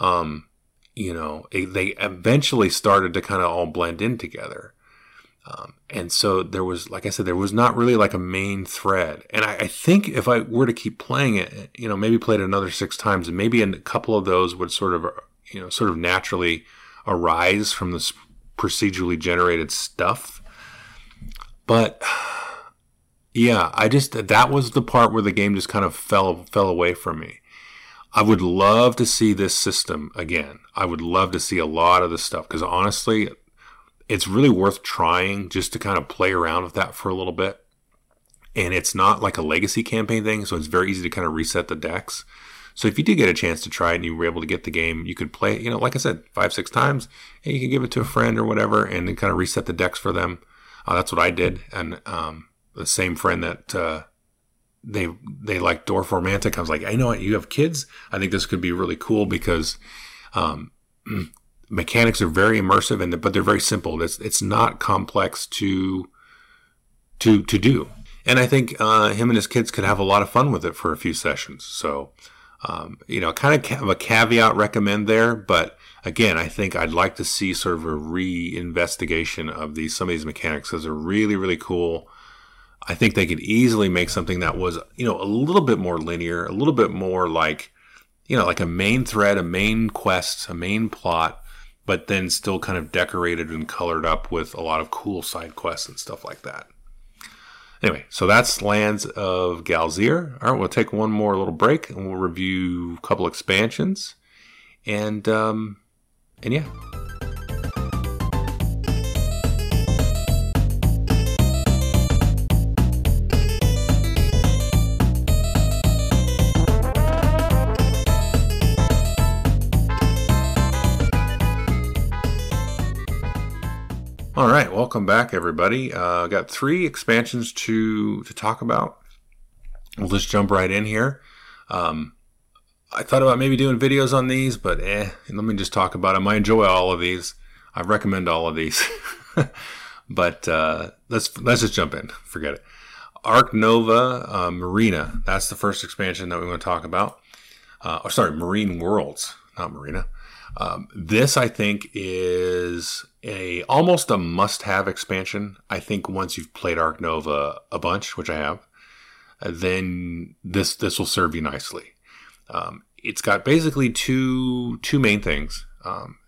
Um, you know, it, they eventually started to kind of all blend in together. Um, and so there was, like I said, there was not really like a main thread. And I, I, think if I were to keep playing it, you know, maybe played it another six times, and maybe a couple of those would sort of, you know, sort of naturally arise from this procedurally generated stuff. But yeah, I just that was the part where the game just kind of fell fell away from me. I would love to see this system again. I would love to see a lot of this stuff because honestly, it's really worth trying just to kind of play around with that for a little bit. And it's not like a legacy campaign thing, so it's very easy to kind of reset the decks. So if you did get a chance to try it and you were able to get the game, you could play, it, you know, like I said, five, six times, and you can give it to a friend or whatever and then kind of reset the decks for them. Uh, that's what I did. And um, the same friend that uh, they they like Dorfromantik. I was like, I know what you have kids. I think this could be really cool because um, mechanics are very immersive and but they're very simple. It's it's not complex to to to do. And I think uh, him and his kids could have a lot of fun with it for a few sessions. So, um, you know, kind of have a caveat recommend there, but again, I think I'd like to see sort of a re-investigation of these some of these mechanics because they're really really cool. I think they could easily make something that was, you know, a little bit more linear, a little bit more like, you know, like a main thread, a main quest, a main plot, but then still kind of decorated and colored up with a lot of cool side quests and stuff like that. Anyway, so that's Lands of Galzyr. All right, we'll take one more little break and we'll review a couple expansions. And um and yeah. All right, welcome back, everybody. Uh, got three expansions to to talk about. We'll just jump right in here. Um, I thought about maybe doing videos on these, but eh, let me just talk about them. I enjoy all of these. I recommend all of these. but uh, let's let's just jump in. Forget it. Ark Nova uh, Marina. That's the first expansion that we want to talk about. Uh, or sorry, Marine Worlds, not Marina. Um, this, I think, is a almost a must-have expansion. I think once you've played Ark Nova a bunch, which I have, then this this will serve you nicely. Um, it's got basically two two main things um,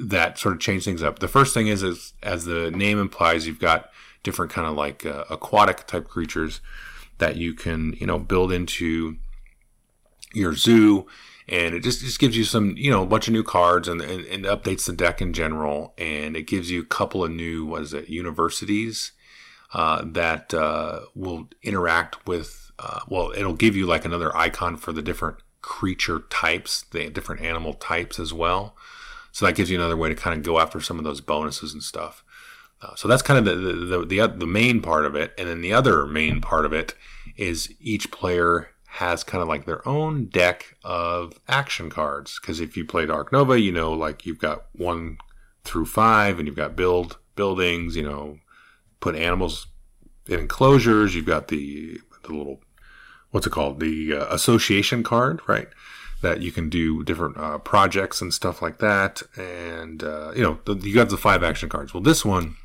that sort of change things up. The first thing is, is as the name implies, you've got different kind of like uh, aquatic type creatures that you can you know build into your zoo and it just, just gives you some you know a bunch of new cards and, and, and updates the deck in general and it gives you a couple of new what is it universities uh, that uh, will interact with uh, well it'll give you like another icon for the different creature types the different animal types as well so that gives you another way to kind of go after some of those bonuses and stuff uh, so that's kind of the the, the the main part of it and then the other main part of it is each player has kind of like their own deck of action cards. Because if you played Ark Nova, you know, like you've got one through five, and you've got build buildings. You know, put animals in enclosures. You've got the the little what's it called the uh, association card, right? That you can do different uh, projects and stuff like that, and uh, you know the, you got the five action cards. Well, this one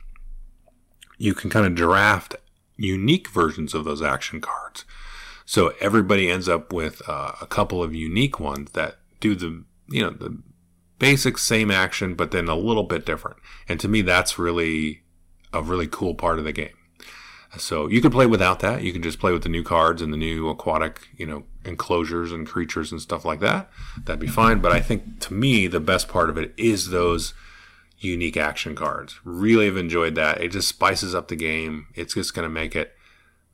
you can kind of draft unique versions of those action cards. So everybody ends up with uh, a couple of unique ones that do the, you know, the basic same action, but then a little bit different. And to me, that's really a really cool part of the game. So you can play without that. You can just play with the new cards and the new aquatic, you know, enclosures and creatures and stuff like that. That'd be fine. But I think to me, the best part of it is those unique action cards. Really have enjoyed that. It just spices up the game. It's just going to make it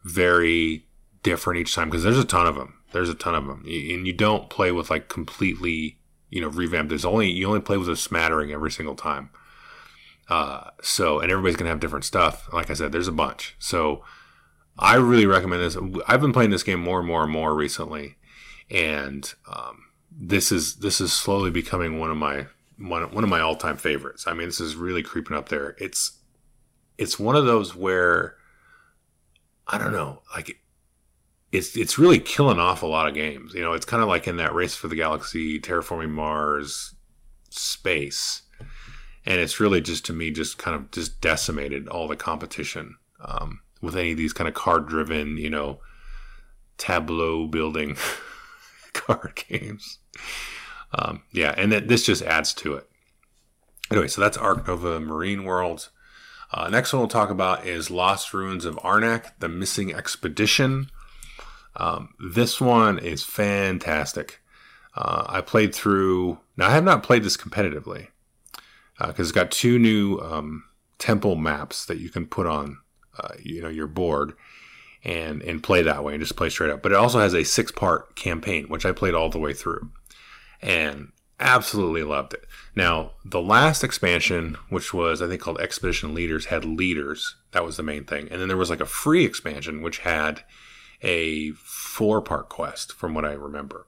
very different each time because there's a ton of them. There's a ton of them, and you don't play with like completely, you know, revamped. There's only you only play with a smattering every single time. Uh, so, and everybody's gonna have different stuff. Like I said, there's a bunch. So, I really recommend this. I've been playing this game more and more and more recently, and um, this is this is slowly becoming one of my one, one of my all time favorites. I mean, this is really creeping up there. It's it's one of those where I don't know, like it's it's really killing off a lot of games. You know, it's kind of like in that race for the galaxy, terraforming Mars space, and it's really just to me just kind of just decimated all the competition um, with any of these kind of card driven, you know, tableau building card games. Um, yeah, and that this just adds to it. Anyway, so that's Ark Nova Marine World. Uh, next one we'll talk about is Lost Ruins of Arnak, the Missing Expedition. Um, this one is fantastic. Uh, I played through. Now I have not played this competitively because uh, it's got two new um, temple maps that you can put on, uh, you know, your board and and play that way and just play straight up. But it also has a six part campaign, which I played all the way through, and absolutely loved it. Now the last expansion, which was I think called Expedition Leaders, had leaders. That was the main thing, and then there was like a free expansion which had a four part quest from what I remember.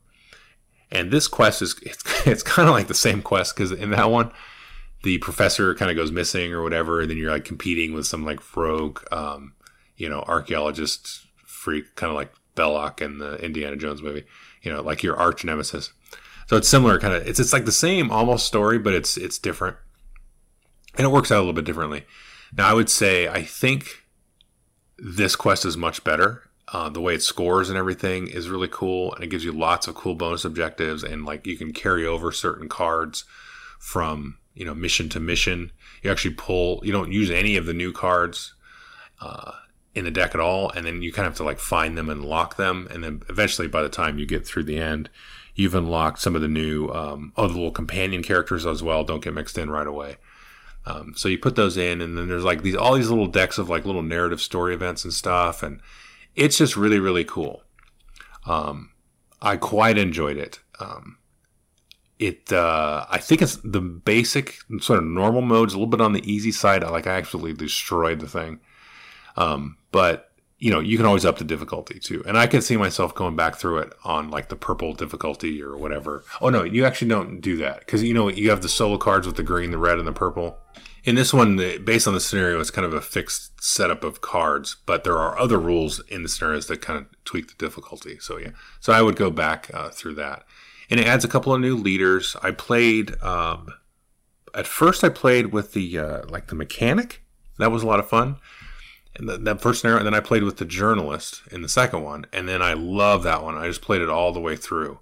And this quest is it's, it's kind of like the same quest because in that one, the professor kind of goes missing or whatever, and then you're like competing with some like rogue, um, you know, archaeologist freak, kind of like Belloq in the Indiana Jones movie, you know, like your arch nemesis. So it's similar, kind of. It's it's like the same almost story, but it's it's different, and it works out a little bit differently. Now I would say I think this quest is much better uh, the way it scores and everything is really cool, and it gives you lots of cool bonus objectives, and like you can carry over certain cards from you know mission to mission. You actually pull. You don't use any of the new cards uh, in the deck at all, and then you kind of have to like find them and lock them, and then eventually by the time you get through the end, you've unlocked some of the new um, little companion characters as well. Don't get mixed in right away. Um, so you put those in, and then there's like these all these little decks of like little narrative story events and stuff, and it's just really really cool. Um, I quite enjoyed it. Um, it uh, I think it's the basic sort of normal modes, a little bit on the easy side. I like I actually destroyed the thing, um, but you know you can always up the difficulty too. And I can see myself going back through it on like the purple difficulty or whatever. Oh no, you actually don't do that because you know you have the solo cards with the green, the red, and the purple in this one, based on the scenario, it's kind of a fixed setup of cards, but there are other rules in the scenarios that kind of tweak the difficulty. So yeah, so I would go back uh, through that, and it adds a couple of new leaders. I played um, at first. I played with the uh, like the mechanic. That was a lot of fun, And the, that first scenario, and then I played with the journalist in the second one, and then I love that one. I just played it all the way through,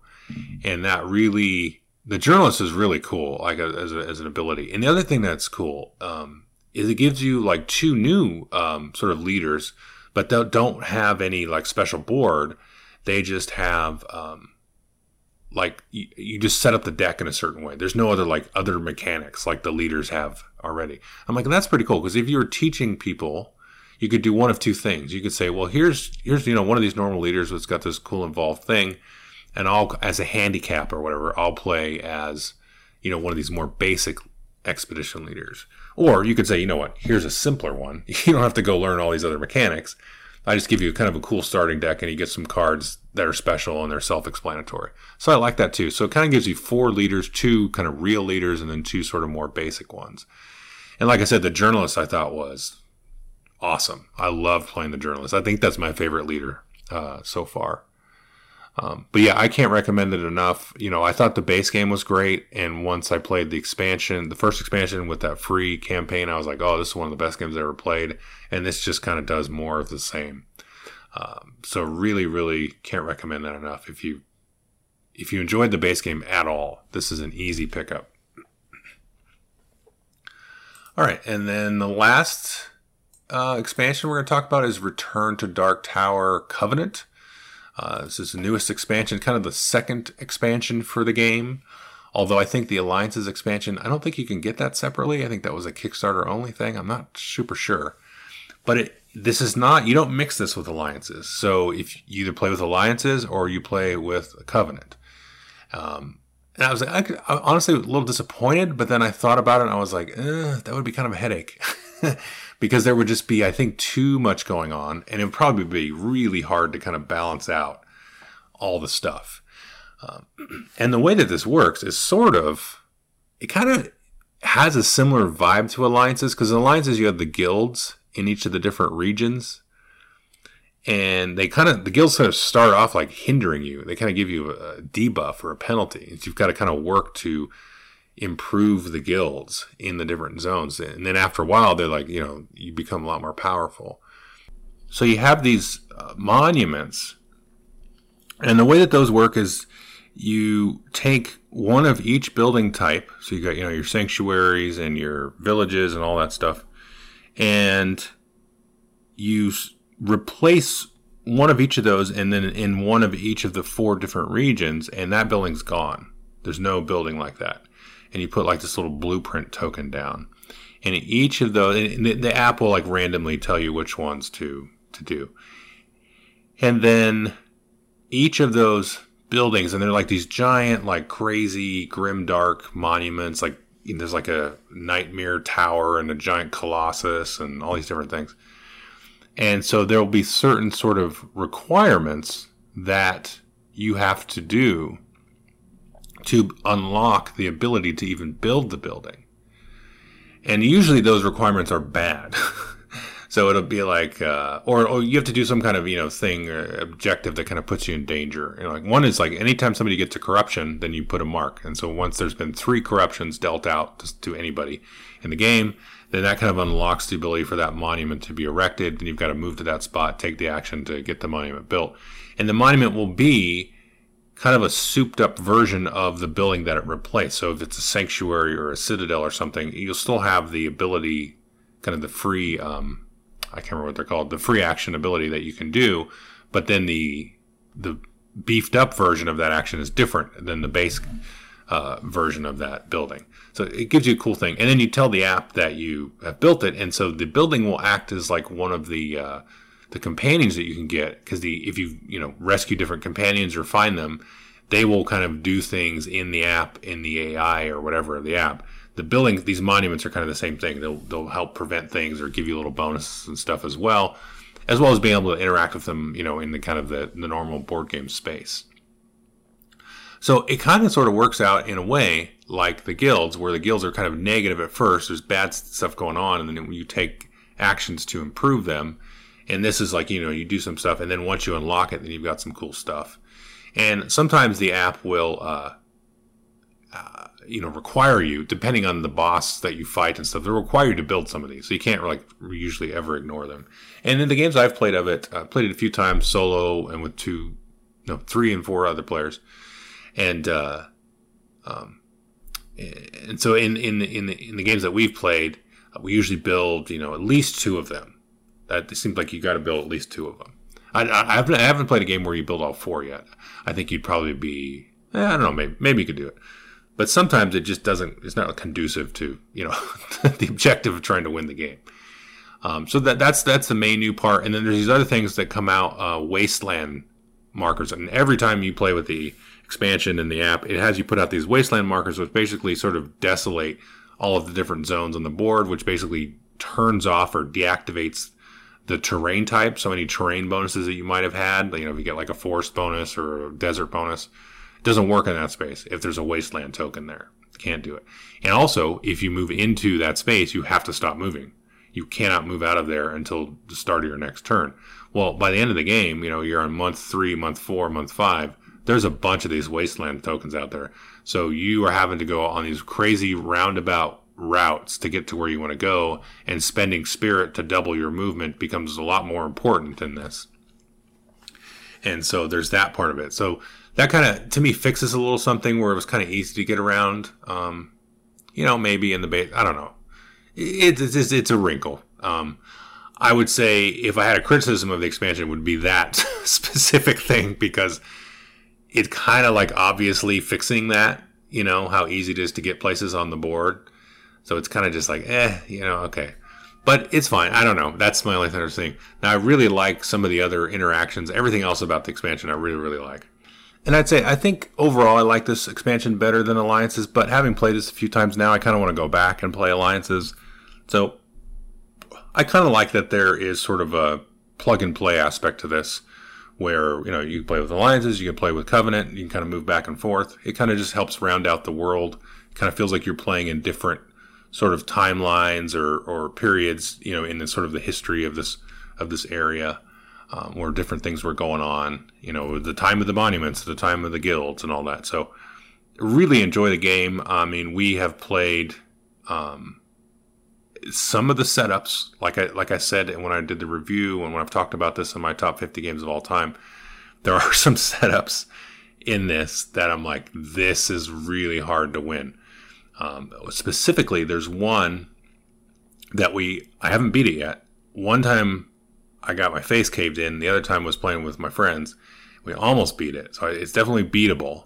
and that really, the journalist is really cool, like as, a, as an ability. And the other thing that's cool um, is it gives you like two new um, sort of leaders, but they don't have any like special board. They just have um, like you, you just set up the deck in a certain way. There's no other like other mechanics like the leaders have already. I'm like, that's pretty cool because if you were teaching people you could do one of two things. You could say, well, here's here's you know one of these normal leaders that's got this cool involved thing, and I'll as a handicap or whatever, I'll play as you know one of these more basic expedition leaders. Or you could say, you know what, here's a simpler one. You don't have to go learn all these other mechanics. I just give you kind of a cool starting deck and you get some cards that are special and they're self-explanatory. So I like that too. So it kind of gives you four leaders, two kind of real leaders, and then two sort of more basic ones. And like I said, the journalist I thought was awesome. I love playing the journalist. I think that's my favorite leader uh, so far. Um, but yeah, I can't recommend it enough. You know, I thought the base game was great, and once I played the expansion, the first expansion with that free campaign, I was like, oh, this is one of the best games I ever played. And this just kind of does more of the same. Um, so really, really can't recommend that enough. If you if you enjoyed the base game at all, this is an easy pickup. All right, and then the last uh, expansion we're going to talk about is Return to Dark Tower Covenant. Uh, this is the newest expansion, kind of the second expansion for the game. Although I think the Alliances expansion, I don't think you can get that separately. I think that was a Kickstarter only thing. I'm not super sure. But it, this is not, you don't mix this with Alliances. So if you either play with Alliances or you play with Covenant. Um, and I was like, I, I honestly a little disappointed, but then I thought about it and I was like, eh, that would be kind of a headache. because there would just be, I think, too much going on, and it would probably be really hard to kind of balance out all the stuff. Um, and the way that this works is sort of, it kind of has a similar vibe to alliances because in alliances you have the guilds in each of the different regions, and they kind of the guilds kind of start off like hindering you. They kind of give you a debuff or a penalty. You've got to kind of work to improve the guilds in the different zones. And then after a while, they're like, you know, you become a lot more powerful. So you have these uh, monuments. And the way that those work is you take one of each building type. So you got, you know, your sanctuaries and your villages and all that stuff. And you replace one of each of those and then in one of each of the four different regions and that building's gone. There's no building like that and you put like this little blueprint token down. And each of those, the, the app will like randomly tell you which ones to to do. And then each of those buildings, and they're like these giant, like crazy, grim, dark monuments. Like there's like a nightmare tower and a giant colossus and all these different things. And so there will be certain sort of requirements that you have to do to unlock the ability to even build the building. And usually those requirements are bad. so it'll be like, uh, or, or you have to do some kind of, you know, thing or objective that kind of puts you in danger. Like one is like anytime somebody gets a corruption, then you put a mark. And so once there's been three corruptions dealt out to anybody in the game, then that kind of unlocks the ability for that monument to be erected. Then you've got to move to that spot, take the action to get the monument built. And the monument will be kind of a souped up version of the building that it replaced. So if it's a sanctuary or a citadel or something, you'll still have the ability, kind of the free, um, I can't remember what they're called, the free action ability that you can do. But then the the beefed up version of that action is different than the base uh, version of that building. So it gives you a cool thing, and then you tell the app that you have built it, and so the building will act as like one of the uh, the companions that you can get because the if you you know rescue different companions or find them they will kind of do things in the app in the ai or whatever of the app. The building these monuments are kind of the same thing. They'll, they'll help prevent things or give you little bonuses and stuff as well as well as being able to interact with them you know in the kind of the, the normal board game space. So it kind of sort of works out in a way like the guilds where the guilds are kind of negative at first. There's bad stuff going on and then when you take actions to improve them and this is like, you know, you do some stuff and then once you unlock it, then you've got some cool stuff. And sometimes the app will, uh, uh, you know require you depending on the boss that you fight and stuff they'll require you to build some of these. So you can't like usually ever ignore them. And in the games i've played of it i played it a few times solo and with two no three and four other players. And uh um and so in in in the, in the games that we've played we usually build you know at least two of them that seems like you got to build at least two of them I, I, haven't, I haven't played a game where you build all four yet i think you'd probably be eh, i don't know maybe maybe you could do it but sometimes it just doesn't. It's not conducive to you know the objective of trying to win the game. Um, so that that's that's the main new part, and then there's these other things that come out, uh, wasteland markers, and every time you play with the expansion in the app, it has you put out these wasteland markers, which basically sort of desolate all of the different zones on the board, which basically turns off or deactivates the terrain type. So any terrain bonuses that you might have had, you know, if you get like a forest bonus or a desert bonus, it doesn't work in that space if there's a wasteland token there. Can't do it. And also, if you move into that space, you have to stop moving. You cannot move out of there until the start of your next turn. Well, by the end of the game, you know, you're on month three, month four, month five. There's a bunch of these wasteland tokens out there. So you are having to go on these crazy roundabout routes to get to where you want to go, and spending spirit to double your movement becomes a lot more important in this. And so there's that part of it. So that kind of to me fixes a little something where it was kind of easy to get around. Um, you know, maybe in the base, I don't know. It, it's it's, it's a wrinkle. Um, I would say if I had a criticism of the expansion, would be that specific thing because it's kind of like obviously fixing that. You know how easy it is to get places on the board, so it's kind of just like, eh, you know, okay. But it's fine. I don't know. That's my only thing. Now I really like some of the other interactions. Everything else about the expansion, I really really like. And I'd say I think overall I like this expansion better than Alliances, but having played this a few times now, I kind of want to go back and play Alliances. So I kind of like that there is sort of a plug and play aspect to this where, you know, you play with Alliances, you can play with Covenant, you can kind of move back and forth. It kind of just helps round out the world. It kind of feels like you're playing in different sort of timelines or, or periods, you know, in the sort of the history of this of this area um, where different things were going on. You know, the time of the monuments, the time of the guilds, and all that. So, really enjoy the game. I mean, we have played um, some of the setups, like I like I said when I did the review, and when I've talked about this in my top 50 games of all time. There are some setups in this that I'm like, this is really hard to win. Um, specifically, there's one that we I haven't beat it yet. One time I got my face caved in. The other time was playing with my friends. We almost beat it, so it's definitely beatable.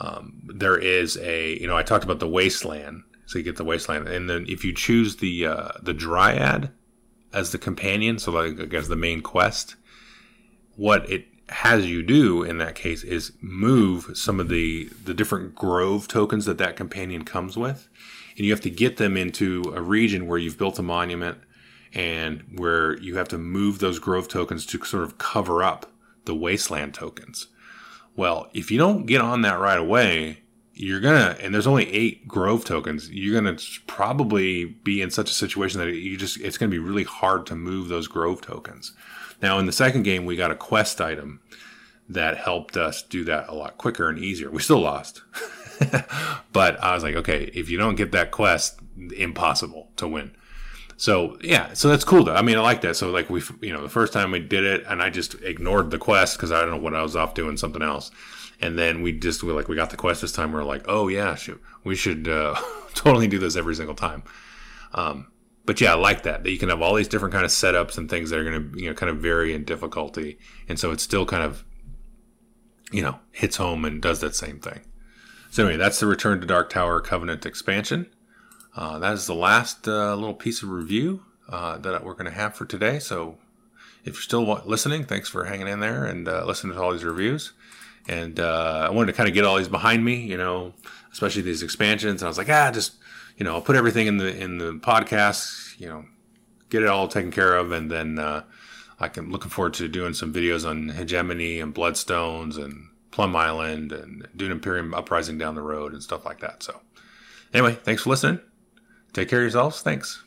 Um, there is a, you know, I talked about the wasteland, so you get the wasteland, and then if you choose the uh, the dryad as the companion, so like guess the main quest, what it has you do in that case is move some of the the different grove tokens that that companion comes with, and you have to get them into a region where you've built a monument and where you have to move those grove tokens to sort of cover up the wasteland tokens. Well, if you don't get on that right away, you're gonna, and there's only eight grove tokens, you're gonna probably be in such a situation that you just, it's gonna be really hard to move those grove tokens. Now, in the second game, we got a quest item that helped us do that a lot quicker and easier. We still lost. but I was like, okay, if you don't get that quest, impossible to win. So yeah, so that's cool though. I mean, I like that. So like we, you know, the first time we did it, and I just ignored the quest because I don't know what I was off doing something else. And then we just we like we got the quest this time. We are like, oh yeah, shoot, we should uh, totally do this every single time. Um, but yeah, I like that that you can have all these different kind of setups and things that are going to you know kind of vary in difficulty, and so it still kind of you know hits home and does that same thing. So anyway, that's the Return to Dark Tower Covenant expansion. Uh, that is the last uh, little piece of review uh, that we're going to have for today. So if you're still listening, thanks for hanging in there and uh, listening to all these reviews. And uh, I wanted to kind of get all these behind me, you know, especially these expansions. And I was like, ah, just you know, I'll put everything in the in the podcast, you know, get it all taken care of, and then uh, I can looking forward to doing some videos on hegemony and bloodstones and Plum Island and Dune Imperium uprising down the road and stuff like that. So anyway, thanks for listening. Take care of yourselves. Thanks.